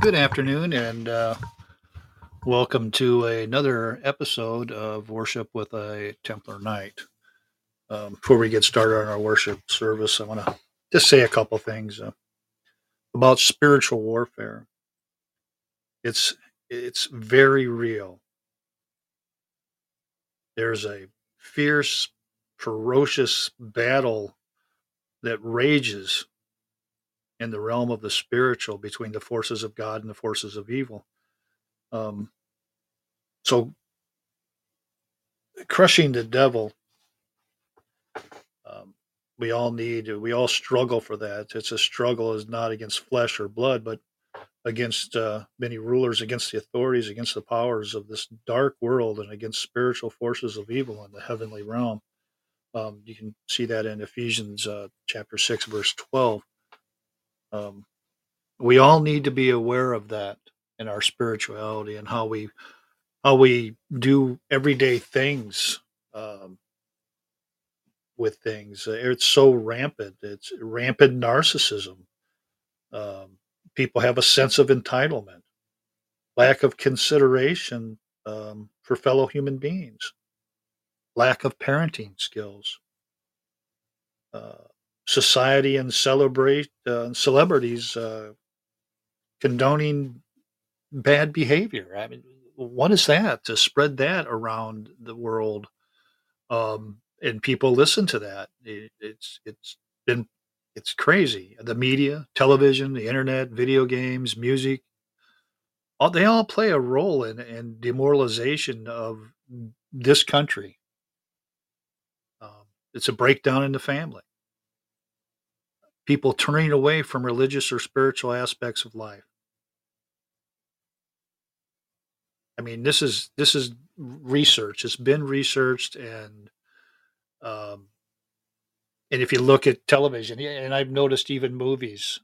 Good afternoon, and uh, welcome to another episode of Worship with a Templar Knight. Um, before we get started on our worship service, I want to just say a couple things uh, about spiritual warfare. It's it's very real. There's a fierce, ferocious battle that rages in the realm of the spiritual between the forces of God and the forces of evil. Um, so, crushing the devil, um, we all need, we all struggle for that. It's a struggle is not against flesh or blood, but against uh, many rulers, against the authorities, against the powers of this dark world, and against spiritual forces of evil in the heavenly realm. Um, you can see that in Ephesians uh, chapter 6, verse 12. Um, we all need to be aware of that in our spirituality and how we how we do everyday things um, with things. It's so rampant. It's rampant narcissism. Um, people have a sense of entitlement, lack of consideration um, for fellow human beings, lack of parenting skills. Uh, society and celebrate uh, celebrities uh, condoning bad behavior. I mean, what is that to spread that around the world? Um, and people listen to that. It, it's it's been it's crazy. The media, television, the internet, video games, music, all, they all play a role in, in demoralization of this country. Um, it's a breakdown in the family people turning away from religious or spiritual aspects of life. I mean, this is this is research. It's been researched, and um, and if you look at television, and I've noticed even movies,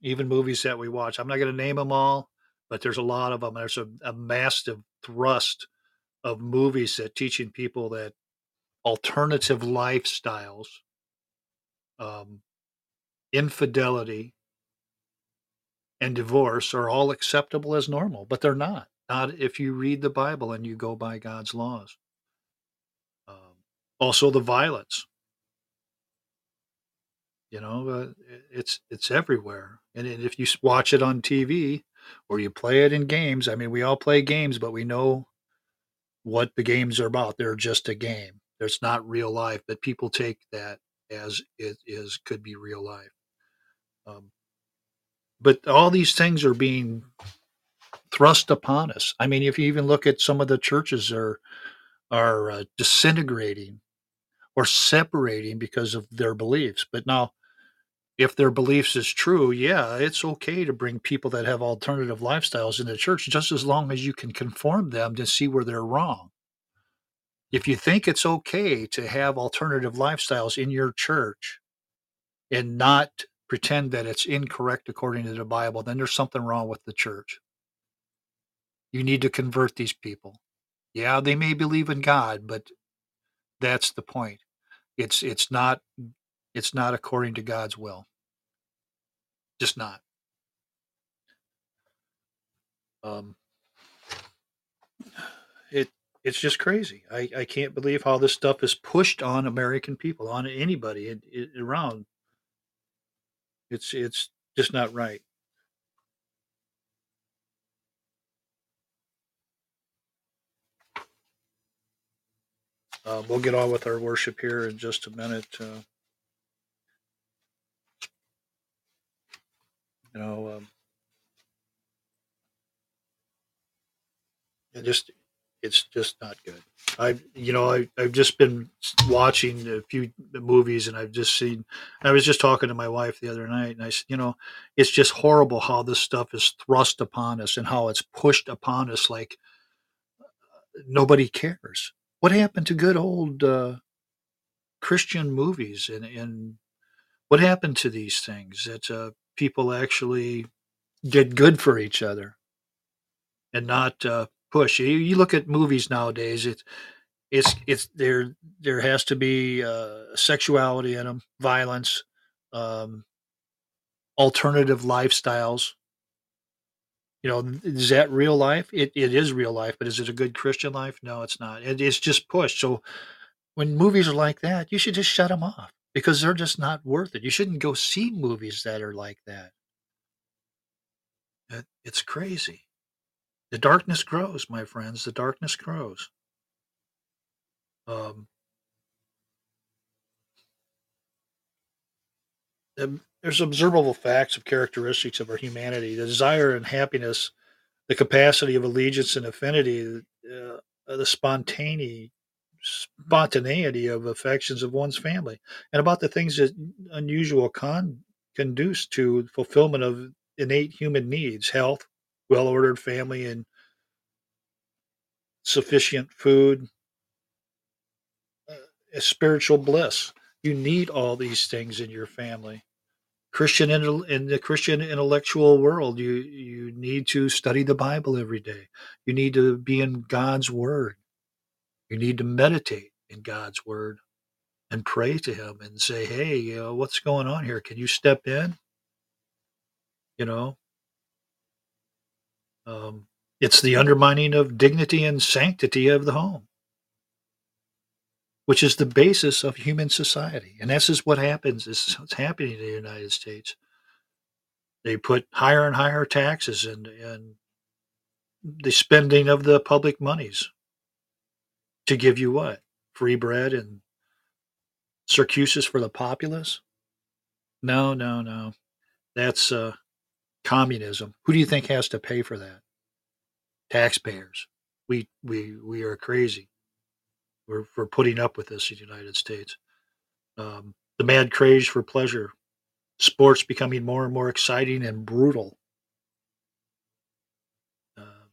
even movies that we watch. I'm not going to name them all, but there's a lot of them. There's a, a massive thrust of movies that teaching people that alternative lifestyles um, infidelity, and divorce are all acceptable as normal, but they're not. Not if you read the Bible and you go by God's laws. Um, also, the violence. You know, uh, it's it's everywhere, and if you watch it on TV or you play it in games, I mean, we all play games, but we know what the games are about. They're just a game. It's not real life, but people take that as it is could be real life. Um, but all these things are being thrust upon us. I mean, if you even look at some of the churches are are uh, disintegrating or separating because of their beliefs. But now, if their beliefs is true, yeah, it's okay to bring people that have alternative lifestyles into church, just as long as you can conform them to see where they're wrong. If you think it's okay to have alternative lifestyles in your church and not pretend that it's incorrect according to the Bible, then there's something wrong with the church. You need to convert these people. Yeah, they may believe in God, but that's the point. It's it's not it's not according to God's will. Just not. Um it it's just crazy. I, I can't believe how this stuff is pushed on American people, on anybody around it's it's just not right. Uh, we'll get on with our worship here in just a minute. Uh, you know, um, just it's just not good. I, you know, I, I've just been watching a few movies and I've just seen, I was just talking to my wife the other night and I said, you know, it's just horrible how this stuff is thrust upon us and how it's pushed upon us like nobody cares. What happened to good old uh, Christian movies and, and what happened to these things that uh, people actually did good for each other and not uh, push. You, you look at movies nowadays; it's it's it's there. There has to be uh, sexuality in them, violence, um, alternative lifestyles. You know, is that real life? It it is real life, but is it a good Christian life? No, it's not. It, it's just pushed. So when movies are like that, you should just shut them off because they're just not worth it. You shouldn't go see movies that are like that. It, it's crazy. The darkness grows, my friends. The darkness grows. Um, there's observable facts of characteristics of our humanity the desire and happiness the capacity of allegiance and affinity uh, the spontaneity spontaneity of affections of one's family and about the things that unusual con conduce to fulfillment of innate human needs health well ordered family and sufficient food uh, spiritual bliss you need all these things in your family Christian in the Christian intellectual world, you you need to study the Bible every day. You need to be in God's Word. You need to meditate in God's Word and pray to Him and say, "Hey, you know, what's going on here? Can you step in?" You know, um, it's the undermining of dignity and sanctity of the home which is the basis of human society. And this is what happens. This is what's happening in the United States. They put higher and higher taxes and, and the spending of the public monies to give you what? Free bread and circuses for the populace? No, no, no. That's uh, communism. Who do you think has to pay for that? Taxpayers. We we we are crazy. We're, we're putting up with this in the United States. Um, the mad craze for pleasure, sports becoming more and more exciting and brutal. Uh,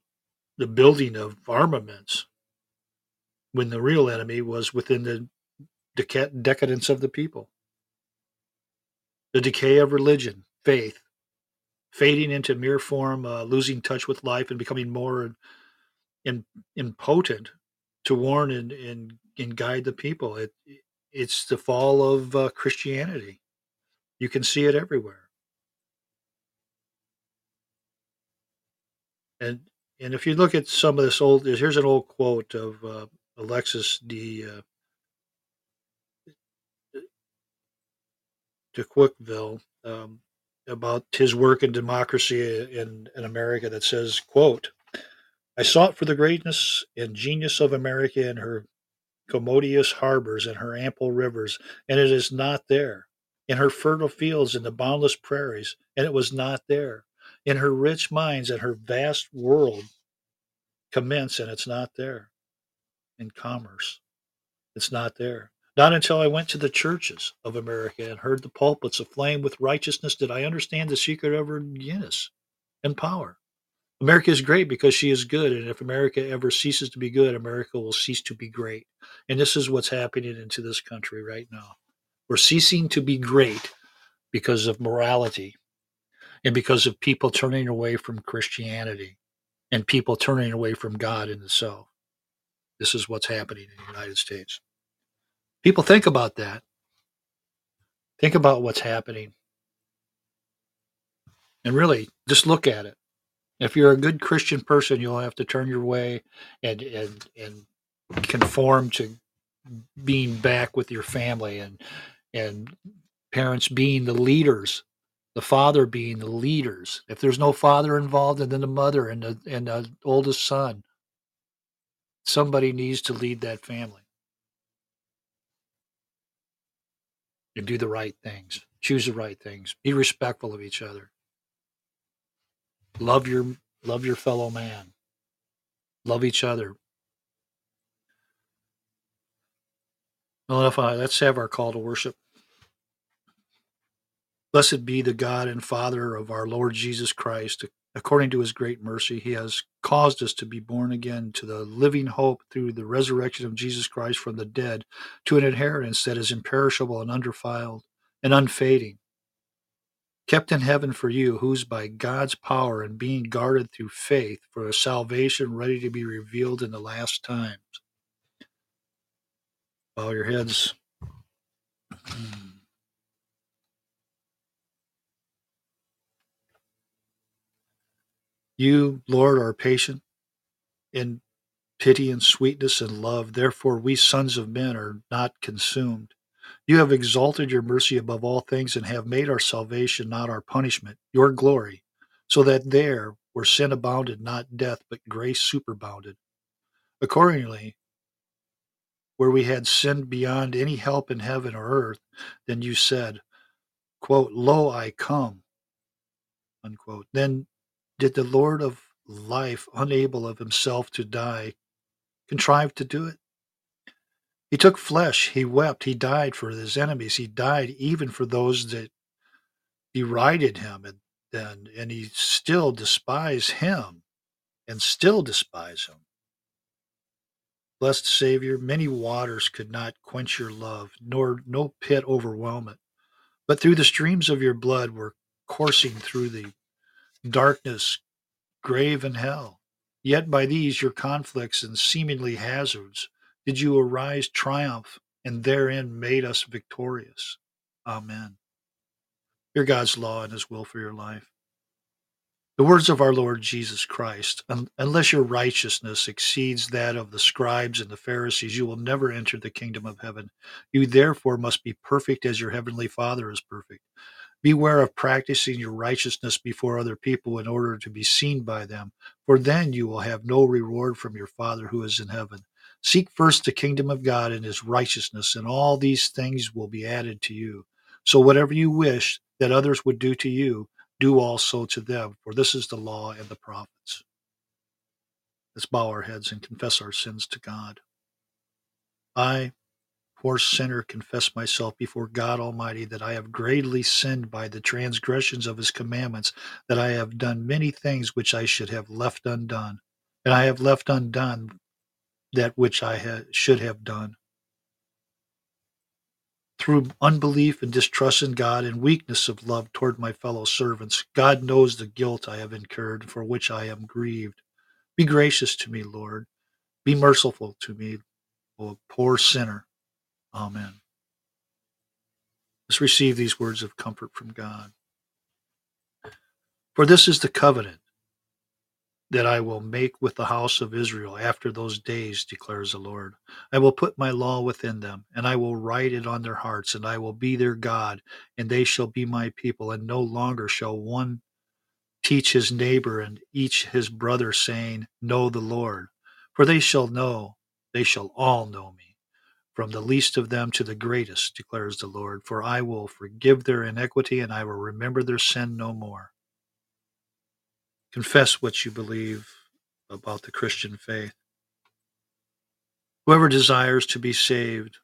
the building of armaments when the real enemy was within the decadence of the people. The decay of religion, faith, fading into mere form, uh, losing touch with life, and becoming more in, impotent to warn and, and, and guide the people. It, it's the fall of uh, Christianity. You can see it everywhere. And and if you look at some of this old, here's an old quote of uh, Alexis de uh, de Tocqueville um, about his work in democracy in, in America that says, "quote I sought for the greatness and genius of America in her commodious harbors and her ample rivers, and it is not there. In her fertile fields and the boundless prairies, and it was not there. In her rich mines and her vast world commence, and it's not there. In commerce, it's not there. Not until I went to the churches of America and heard the pulpits aflame with righteousness did I understand the secret of her Guinness and power. America is great because she is good. And if America ever ceases to be good, America will cease to be great. And this is what's happening into this country right now. We're ceasing to be great because of morality and because of people turning away from Christianity and people turning away from God in the South. This is what's happening in the United States. People think about that. Think about what's happening. And really, just look at it. If you're a good Christian person, you'll have to turn your way and and and conform to being back with your family and and parents being the leaders, the father being the leaders. If there's no father involved, and then the mother and the and the oldest son, somebody needs to lead that family and do the right things, choose the right things, be respectful of each other. Love your love your fellow man. Love each other. Well, I, let's have our call to worship. Blessed be the God and Father of our Lord Jesus Christ. According to his great mercy, he has caused us to be born again to the living hope through the resurrection of Jesus Christ from the dead, to an inheritance that is imperishable and undefiled and unfading kept in heaven for you, who's by God's power and being guarded through faith for a salvation ready to be revealed in the last times. Bow your heads. Hmm. You, Lord, are patient in pity and sweetness and love. Therefore, we sons of men are not consumed. You have exalted your mercy above all things and have made our salvation not our punishment, your glory, so that there, where sin abounded, not death, but grace superabounded. Accordingly, where we had sinned beyond any help in heaven or earth, then you said, quote, Lo, I come. Unquote. Then did the Lord of life, unable of himself to die, contrive to do it? He took flesh, he wept, he died for his enemies, he died even for those that derided him and then and he still despise him and still despise him. Blessed Savior, many waters could not quench your love, nor no pit overwhelm it. But through the streams of your blood were coursing through the darkness, grave, and hell. Yet by these your conflicts and seemingly hazards did you arise triumph, and therein made us victorious. Amen. Hear God's law and his will for your life. The words of our Lord Jesus Christ unless your righteousness exceeds that of the scribes and the Pharisees, you will never enter the kingdom of heaven. You therefore must be perfect as your heavenly Father is perfect. Beware of practicing your righteousness before other people in order to be seen by them, for then you will have no reward from your Father who is in heaven. Seek first the kingdom of God and his righteousness, and all these things will be added to you. So whatever you wish that others would do to you, do also to them, for this is the law and the prophets. Let's bow our heads and confess our sins to God. I, poor sinner, confess myself before God Almighty that I have greatly sinned by the transgressions of his commandments, that I have done many things which I should have left undone, and I have left undone that which I should have done through unbelief and distrust in God and weakness of love toward my fellow servants. God knows the guilt I have incurred, for which I am grieved. Be gracious to me, Lord. Be merciful to me, O poor sinner. Amen. Let's receive these words of comfort from God. For this is the covenant that I will make with the house of Israel after those days, declares the Lord. I will put my law within them, and I will write it on their hearts, and I will be their God, and they shall be my people, and no longer shall one teach his neighbor and each his brother, saying, Know the Lord. For they shall know, they shall all know me, from the least of them to the greatest, declares the Lord. For I will forgive their iniquity, and I will remember their sin no more confess what you believe about the Christian faith. Whoever desires to be saved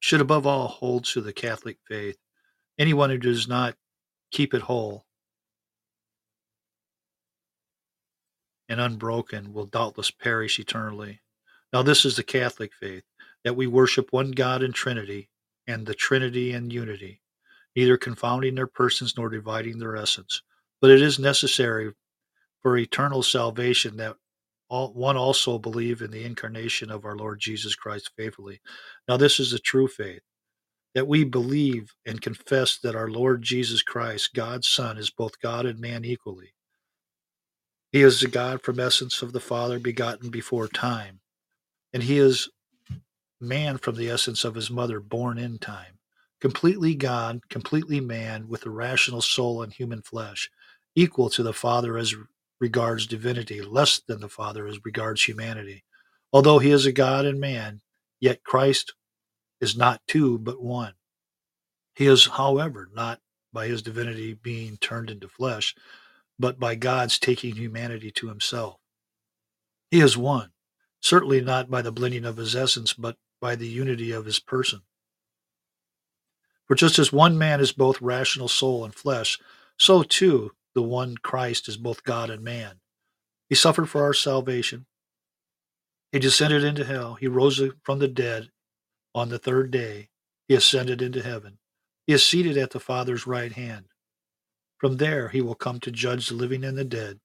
should above all hold to the Catholic faith. Anyone who does not keep it whole and unbroken will doubtless perish eternally. Now, this is the Catholic faith that we worship one God in Trinity, and the Trinity in unity, neither confounding their persons nor dividing their essence. But it is necessary for eternal salvation that all, one also believe in the incarnation of our Lord Jesus Christ faithfully. Now, this is the true faith that we believe and confess that our Lord Jesus Christ, God's Son, is both God and man equally. He is the God from essence of the Father, begotten before time, and he is man from the essence of his mother, born in time. Completely God, completely man, with a rational soul and human flesh, equal to the Father as regards divinity less than the Father as regards humanity. Although he is a God and man, yet Christ is not two but one. He is, however, not by his divinity being turned into flesh, but by God's taking humanity to himself. He is one, certainly not by the blending of his essence, but by the unity of his person. For just as one man is both rational soul and flesh, so too the one Christ is both God and man. He suffered for our salvation. He descended into hell. He rose from the dead on the third day. He ascended into heaven. He is seated at the Father's right hand. From there he will come to judge the living and the dead.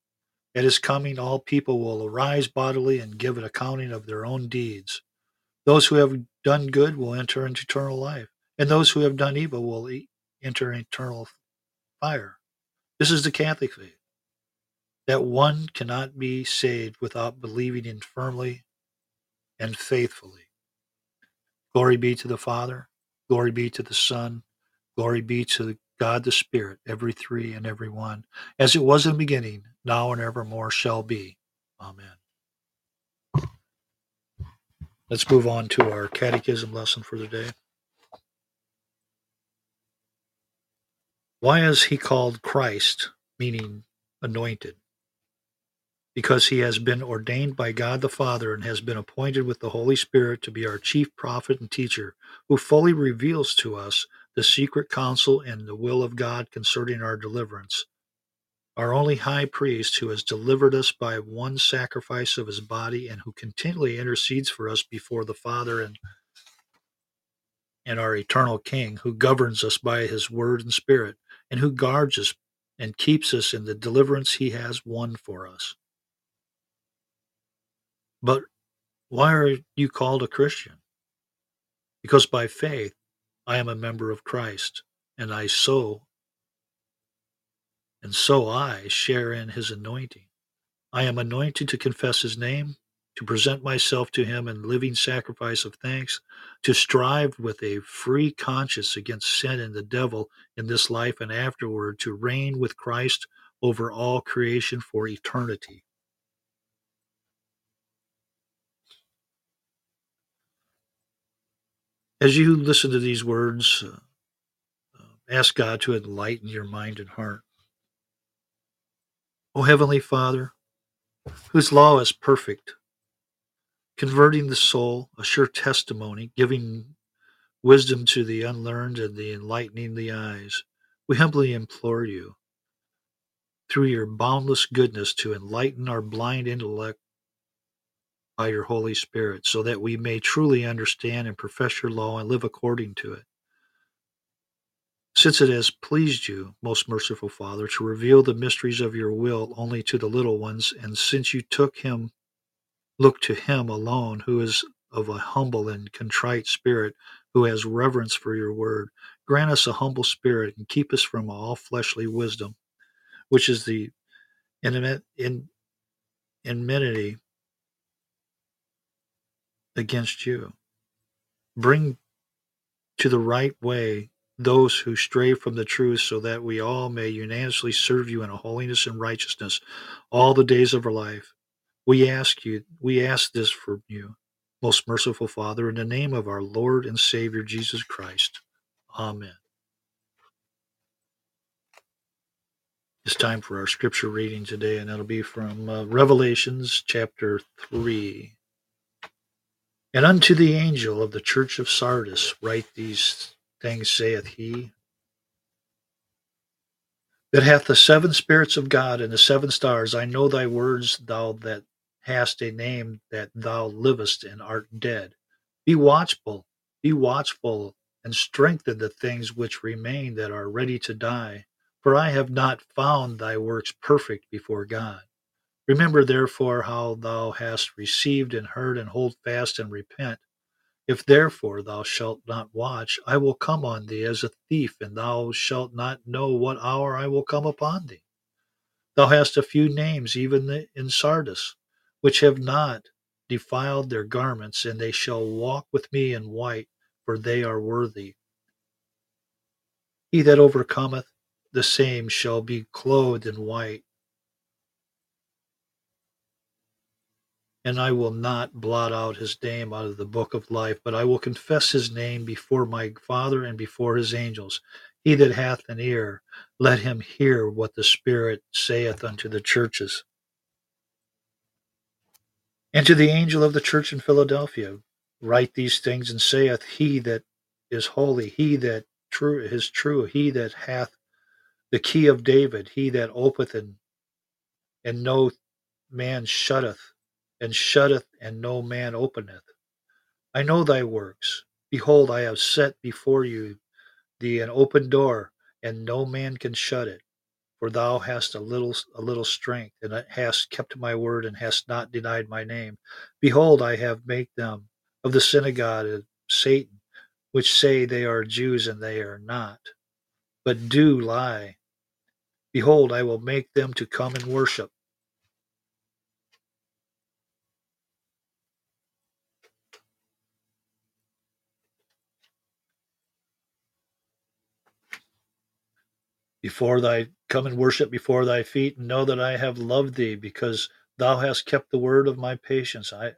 At his coming, all people will arise bodily and give an accounting of their own deeds. Those who have done good will enter into eternal life, and those who have done evil will enter eternal fire. This is the Catholic faith. that one cannot be saved without believing in firmly and faithfully. Glory be to the Father, glory be to the Son, glory be to God the Spirit, every three and every one, as it was in the beginning, now and evermore shall be. Amen. Let's move on to our catechism lesson for the day. Why is he called Christ, meaning anointed? Because he has been ordained by God the Father and has been appointed with the Holy Spirit to be our chief prophet and teacher, who fully reveals to us the secret counsel and the will of God concerning our deliverance. Our only high priest, who has delivered us by one sacrifice of his body and who continually intercedes for us before the Father and and our eternal King, who governs us by his word and spirit, and who guards us and keeps us in the deliverance he has won for us. But why are you called a Christian? Because by faith I am a member of Christ, and I so and so I share in his anointing. I am anointed to confess his name, to present myself to him in living sacrifice of thanks, to strive with a free conscience against sin and the devil in this life and afterward, to reign with Christ over all creation for eternity. As you listen to these words, uh, uh, ask God to enlighten your mind and heart. O Heavenly Father, whose law is perfect, converting the soul, a sure testimony, giving wisdom to the unlearned and the enlightening the eyes, we humbly implore you, through your boundless goodness, to enlighten our blind intellect by your Holy Spirit, so that we may truly understand and profess your law and live according to it. Since it has pleased you, most merciful Father, to reveal the mysteries of your will only to the little ones, and since you took him, look to him alone, who is of a humble and contrite spirit, who has reverence for your word, grant us a humble spirit and keep us from all fleshly wisdom, which is the enmity against you. Bring to the right way those who stray from the truth, so that we all may unanimously serve you in a holiness and righteousness all the days of our life. We ask you, we ask this from you, most merciful Father, in the name of our Lord and Savior Jesus Christ. Amen. It's time for our scripture reading today, and that'll be from uh, Revelations chapter 3. And unto the angel of the church of Sardis write these things, saith he, that hath the seven spirits of God and the seven stars. I know thy words, thou that hast a name, that thou livest and art dead. Be watchful, be watchful, and strengthen the things which remain that are ready to die. For I have not found thy works perfect before God. Remember therefore how thou hast received and heard, and hold fast and repent. If therefore thou shalt not watch, I will come on thee as a thief, and thou shalt not know what hour I will come upon thee. Thou hast a few names even in Sardis, which have not defiled their garments, and they shall walk with me in white, for they are worthy. He that overcometh, the same shall be clothed in white. And I will not blot out his name out of the book of life, but I will confess his name before my Father and before his angels. He that hath an ear, let him hear what the Spirit saith unto the churches. And to the angel of the church in Philadelphia, write these things, and saith, He that is holy, he that true is true, he that hath the key of David, he that openeth and, and no man shutteth, and shutteth and no man openeth. I know thy works. Behold, I have set before you thee an open door, and no man can shut it. For thou hast a little a little strength, and hast kept my word, and hast not denied my name. Behold, I have made them of the synagogue of Satan, which say they are Jews, and they are not, but do lie. Behold, I will make them to come and worship, before thy come and worship before thy feet and know that I have loved thee because thou hast kept the word of my patience. I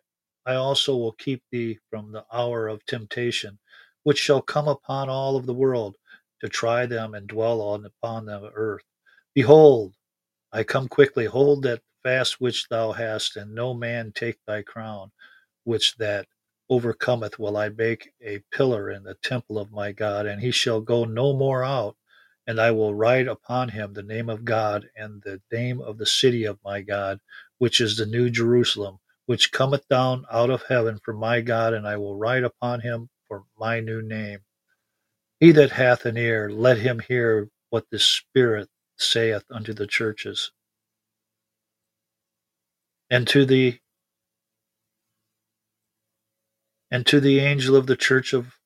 I also will keep thee from the hour of temptation, which shall come upon all of the world to try them and dwell on upon the earth. Behold, I come quickly, hold that fast which thou hast, and no man take thy crown, which that overcometh will I make a pillar in the temple of my God, and he shall go no more out and I will write upon him the name of God and the name of the city of my God, which is the new Jerusalem, which cometh down out of heaven from my God, and I will write upon him for my new name. He that hath an ear, let him hear what the Spirit saith unto the churches. And to the and to the angel of the church of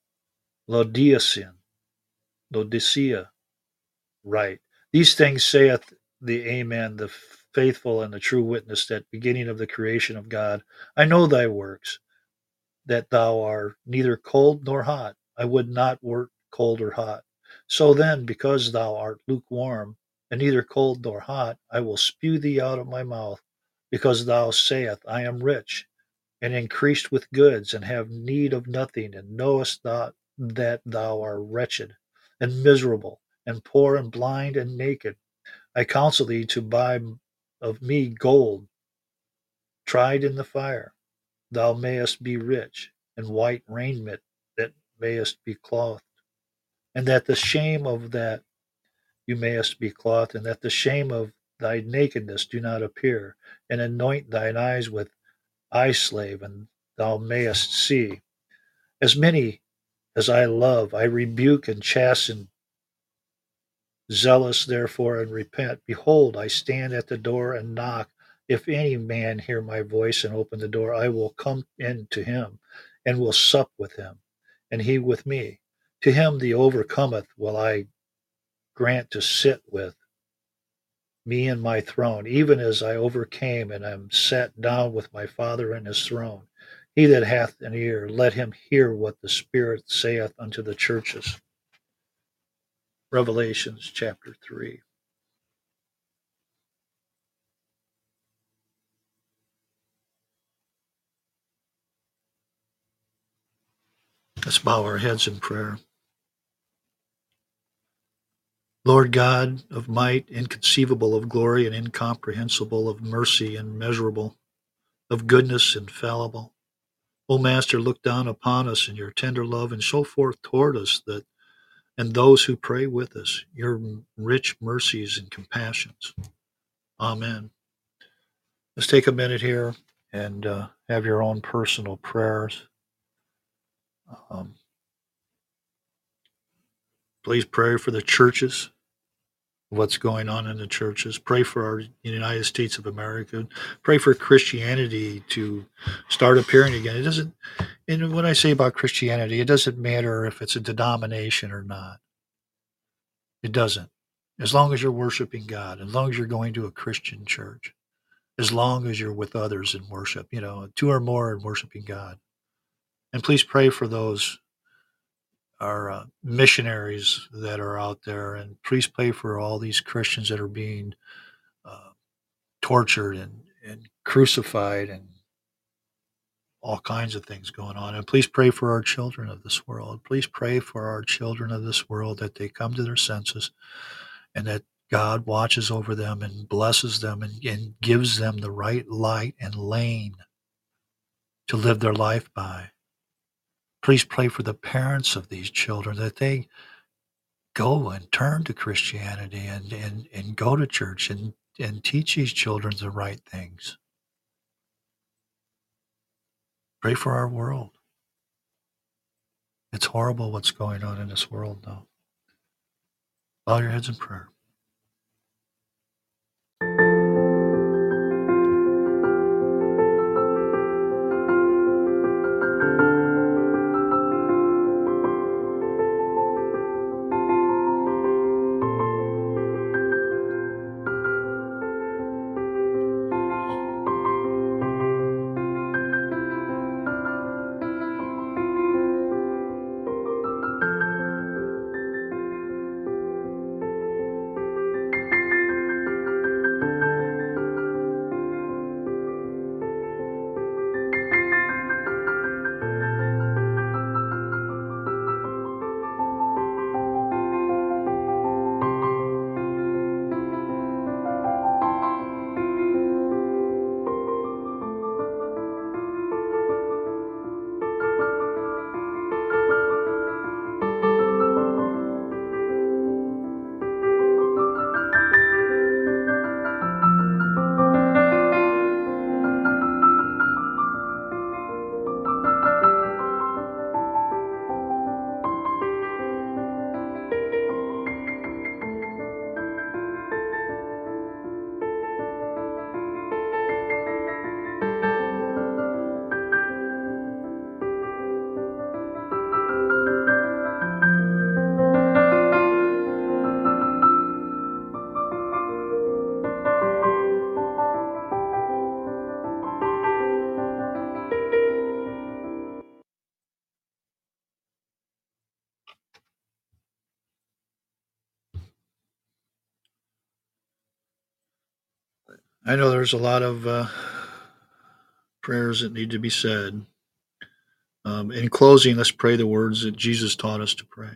Laodicea, Laodicea, write. These things saith the Amen, the faithful and the true witness, that beginning of the creation of God. I know thy works, that thou art neither cold nor hot. I would not work cold or hot. So then, because thou art lukewarm, and neither cold nor hot, I will spew thee out of my mouth, because thou sayest, I am rich, and increased with goods, and have need of nothing, and knowest not that thou art wretched, and miserable, and poor and blind and naked. I counsel thee to buy of me gold tried in the fire, thou mayest be rich, and white raiment that mayest be clothed, and that the shame of that you mayest be clothed, and that the shame of thy nakedness do not appear, and anoint thine eyes with eye slave, and thou mayest see. As many as I love, I rebuke and chasten Zealous therefore and repent. Behold, I stand at the door and knock. If any man hear my voice and open the door, I will come in to him and will sup with him, and he with me. To him the overcometh will I grant to sit with me in my throne, even as I overcame and am sat down with my Father in his throne. He that hath an ear, let him hear what the Spirit saith unto the churches. Revelations chapter 3. Let's bow our heads in prayer. Lord God of might, inconceivable of glory and incomprehensible of mercy immeasurable, of goodness infallible. O Master, look down upon us in your tender love and show forth toward us that and those who pray with us your rich mercies and compassions. Amen. Let's take a minute here and uh, have your own personal prayers. Um, please pray for the churches, what's going on in the churches. Pray for our United States of America. Pray for Christianity to start appearing again. It doesn't, and when I say about Christianity, it doesn't matter if it's a denomination or not. It doesn't. As long as you're worshiping God, as long as you're going to a Christian church, as long as you're with others in worship, you know, two or more in worshiping God. And please pray for those our uh, missionaries that are out there, and please pray for all these Christians that are being uh, tortured and, and crucified and all kinds of things going on. And please pray for our children of this world. Please pray for our children of this world that they come to their senses and that God watches over them and blesses them and, and gives them the right light and lane to live their life by. Please pray for the parents of these children that they go and turn to Christianity and, and, and go to church and, and teach these children the right things. Pray for our world. It's horrible what's going on in this world now. Bow your heads in prayer. I know there's a lot of uh, prayers that need to be said. Um, in closing, let's pray the words that Jesus taught us to pray.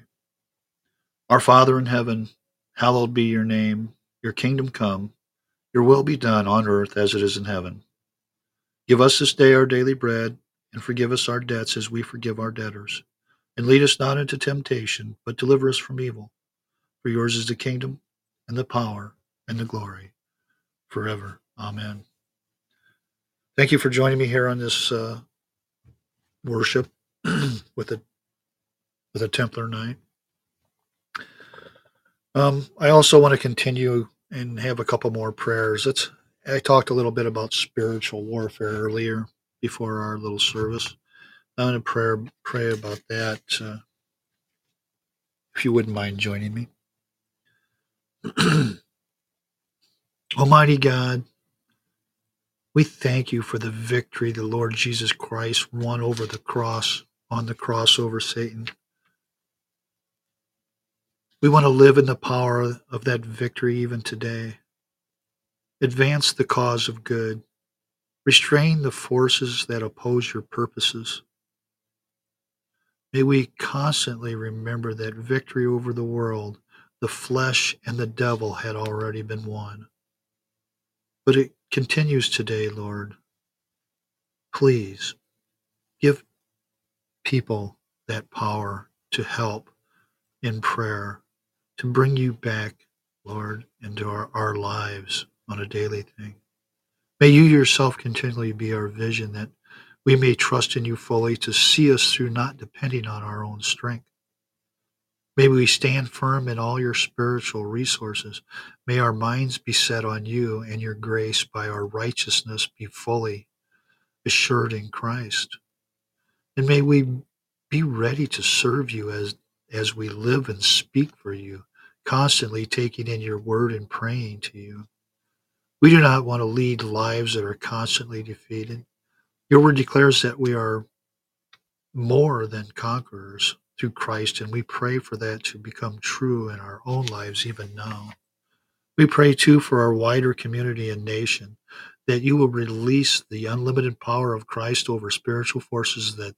Our Father in heaven, hallowed be your name. Your kingdom come. Your will be done on earth as it is in heaven. Give us this day our daily bread, and forgive us our debts as we forgive our debtors. And lead us not into temptation, but deliver us from evil. For yours is the kingdom, and the power, and the glory, forever. Amen. Thank you for joining me here on this uh, worship with a with a Templar Knight. Um, I also want to continue and have a couple more prayers. It's I talked a little bit about spiritual warfare earlier before our little service. I'm going to pray pray about that. Uh, if you wouldn't mind joining me. Almighty God, we thank you for the victory the Lord Jesus Christ won over the cross, on the cross over Satan. We want to live in the power of that victory even today. Advance the cause of good. Restrain the forces that oppose your purposes. May we constantly remember that victory over the world, the flesh, and the devil had already been won. But it continues today, Lord. Please give people that power to help in prayer to bring you back, Lord, into our, our lives on a daily thing. May you yourself continually be our vision that we may trust in you fully to see us through, not depending on our own strength. May we stand firm in all your spiritual resources. May our minds be set on you and your grace by our righteousness be fully assured in Christ. And may we be ready to serve you as as we live and speak for you, constantly taking in your word and praying to you. We do not want to lead lives that are constantly defeated. Your word declares that we are more than conquerors through Christ, and we pray for that to become true in our own lives even now. We pray too for our wider community and nation that you will release the unlimited power of Christ over spiritual forces that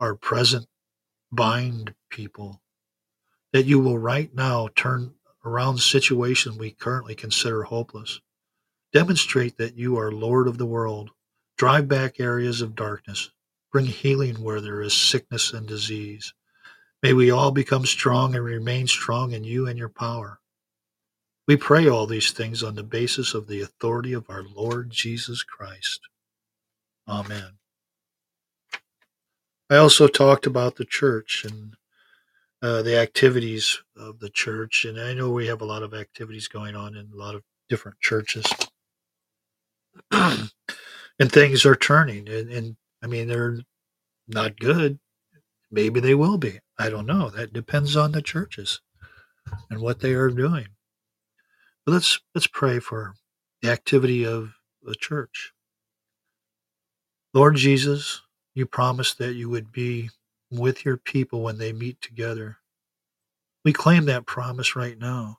are present bind people, that you will right now turn around the situation we currently consider hopeless. Demonstrate that you are Lord of the world. Drive back areas of darkness. Bring healing where there is sickness and disease. May we all become strong and remain strong in you and your power. We pray all these things on the basis of the authority of our Lord Jesus Christ. Amen. I also talked about the church and uh, the activities of the church, and I know we have a lot of activities going on in a lot of different churches, and things are turning. And, and I mean, they're not good. Maybe they will be. I don't know. That depends on the churches and what they are doing. But let's let's pray for the activity of the church. Lord Jesus, you promised that you would be with your people when they meet together. We claim that promise right now.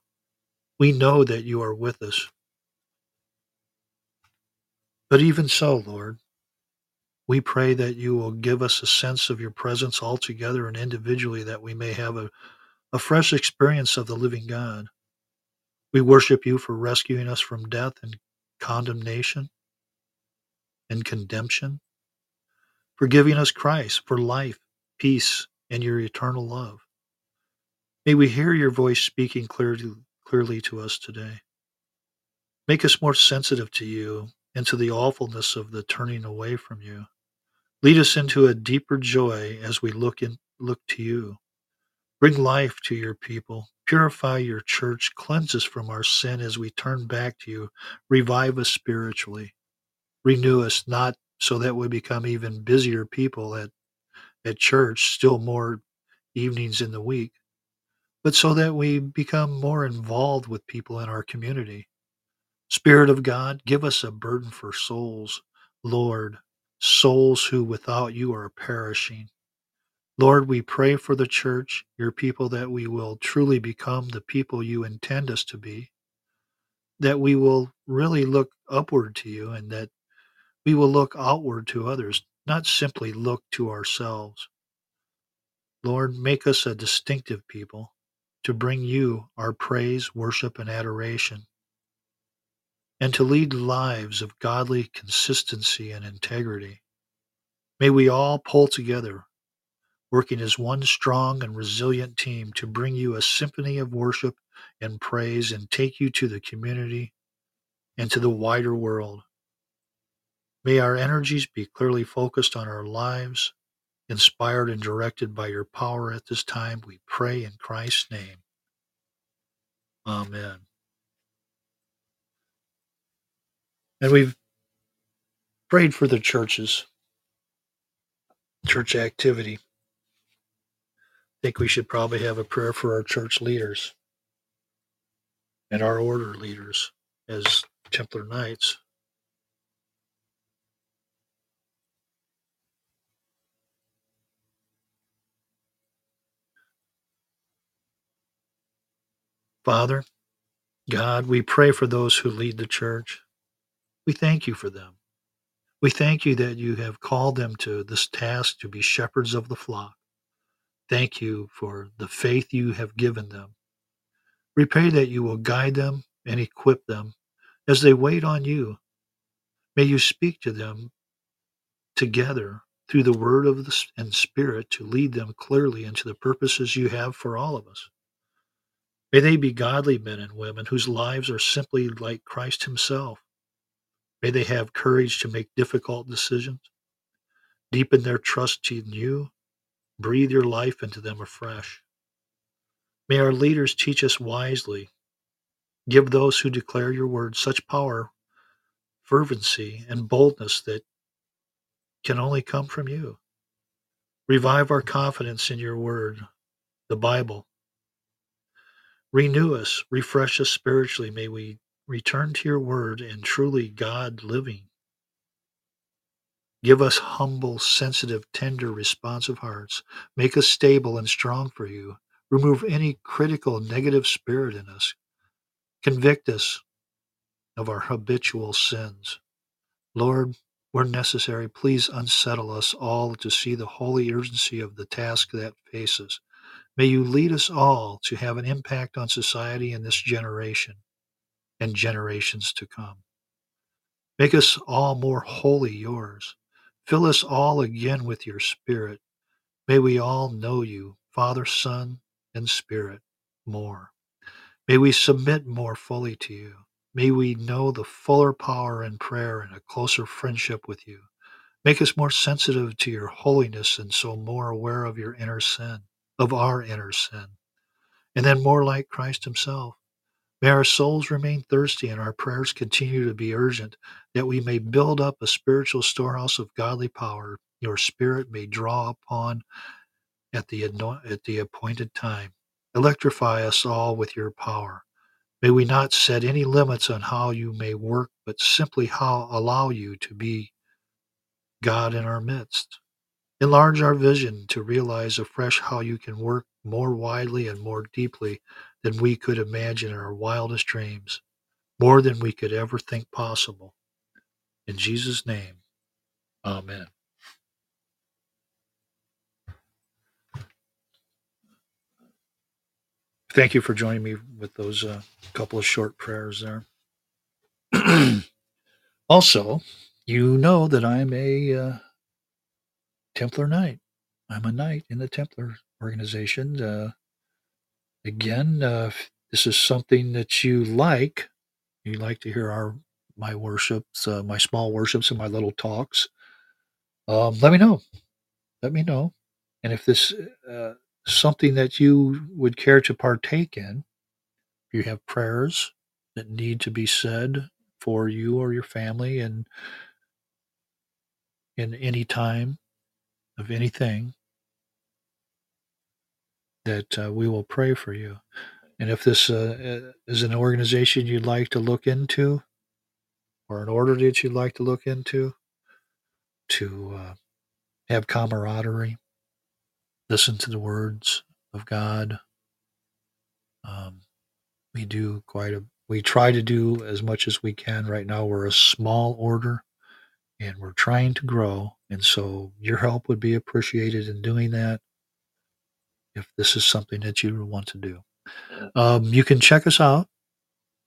We know that you are with us. But even so, Lord, we pray that you will give us a sense of your presence altogether and individually that we may have a, a fresh experience of the living God. We worship you for rescuing us from death and condemnation and condemnation for giving us Christ, for life, peace, and your eternal love. May we hear your voice speaking clearly, clearly to us today. Make us more sensitive to you and to the awfulness of the turning away from you. Lead us into a deeper joy as we look in, look to you. Bring life to your people. Purify your church. Cleanse us from our sin as we turn back to you. Revive us spiritually. Renew us not so that we become even busier people at, at church, still more evenings in the week, but so that we become more involved with people in our community. Spirit of God, give us a burden for souls, Lord, souls who without you are perishing. Lord, we pray for the church, your people, that we will truly become the people you intend us to be. that we will really look upward to you and that we will look outward to others, not simply look to ourselves. Lord, make us a distinctive people to bring you our praise, worship, and adoration, and to lead lives of godly consistency and integrity. May we all pull together, working as one strong and resilient team to bring you a symphony of worship and praise and take you to the community and to the wider world. May our energies be clearly focused on our lives, inspired and directed by your power at this time. We pray in Christ's name. Amen. And we've prayed for the churches, church activity. I think we should probably have a prayer for our church leaders and our order leaders as Templar Knights. Father, God, we pray for those who lead the church. We thank you for them. We thank you that you have called them to this task to be shepherds of the flock. Thank you for the faith you have given them. We pray that you will guide them and equip them as they wait on you. May you speak to them together through the word of the and spirit to lead them clearly into the purposes you have for all of us. May they be godly men and women whose lives are simply like Christ himself. May they have courage to make difficult decisions, deepen their trust in you, breathe your life into them afresh. May our leaders teach us wisely. Give those who declare your word such power, fervency, and boldness that can only come from you. Revive our confidence in your word, the Bible, Renew us, refresh us spiritually. May we return to your word and truly God living. Give us humble, sensitive, tender, responsive hearts. Make us stable and strong for you. Remove any critical, negative spirit in us. Convict us of our habitual sins. Lord, where necessary, please unsettle us all to see the holy urgency of the task that faces. May you lead us all to have an impact on society in this generation and generations to come. Make us all more wholly yours. Fill us all again with your Spirit. May we all know you, Father, Son, and Spirit, more. May we submit more fully to you. May we know the fuller power in prayer and a closer friendship with you. Make us more sensitive to your holiness and so more aware of your inner sin of our inner sin, and then more like Christ Himself. May our souls remain thirsty and our prayers continue to be urgent, that we may build up a spiritual storehouse of godly power your Spirit may draw upon at the, at the appointed time. Electrify us all with your power. May we not set any limits on how you may work, but simply how allow you to be God in our midst. Enlarge our vision to realize afresh how you can work more widely and more deeply than we could imagine in our wildest dreams, more than we could ever think possible. In Jesus' name, Amen. Thank you for joining me with those uh, couple of short prayers there. also, you know that I'm a uh, Templar Knight. I'm a knight in the Templar organization. Uh, again, uh, this is something that you like, you like to hear our my worships, uh, my small worships, and my little talks. Um, let me know. Let me know. And if this uh, something that you would care to partake in, you have prayers that need to be said for you or your family, and in any time of anything, that uh, we will pray for you. And if this uh, is an organization you'd like to look into, or an order that you'd like to look into, to uh, have camaraderie, listen to the words of God. Um, we do quite a we try to do as much as we can. Right now, we're a small order and we're trying to grow. And so your help would be appreciated in doing that if this is something that you want to do. Um, you can check us out.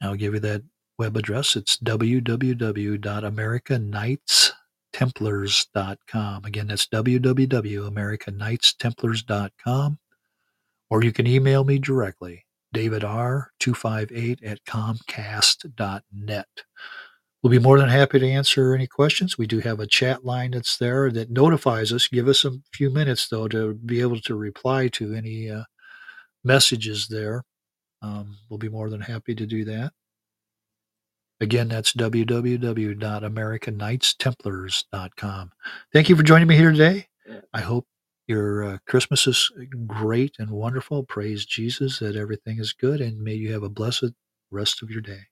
I'll give you that web address. It's www.americaknightstemplars.com. Again, that's www.americaknightstemplars.com. Or you can email me directly, davidr258 at comcast.net. We'll be more than happy to answer any questions. We do have a chat line that's there that notifies us. Give us a few minutes, though, to be able to reply to any uh, messages there. Um, we'll be more than happy to do that. Again, that's www.americaknightstemplars.com. Thank you for joining me here today. I hope your uh, Christmas is great and wonderful. Praise Jesus that everything is good, and may you have a blessed rest of your day.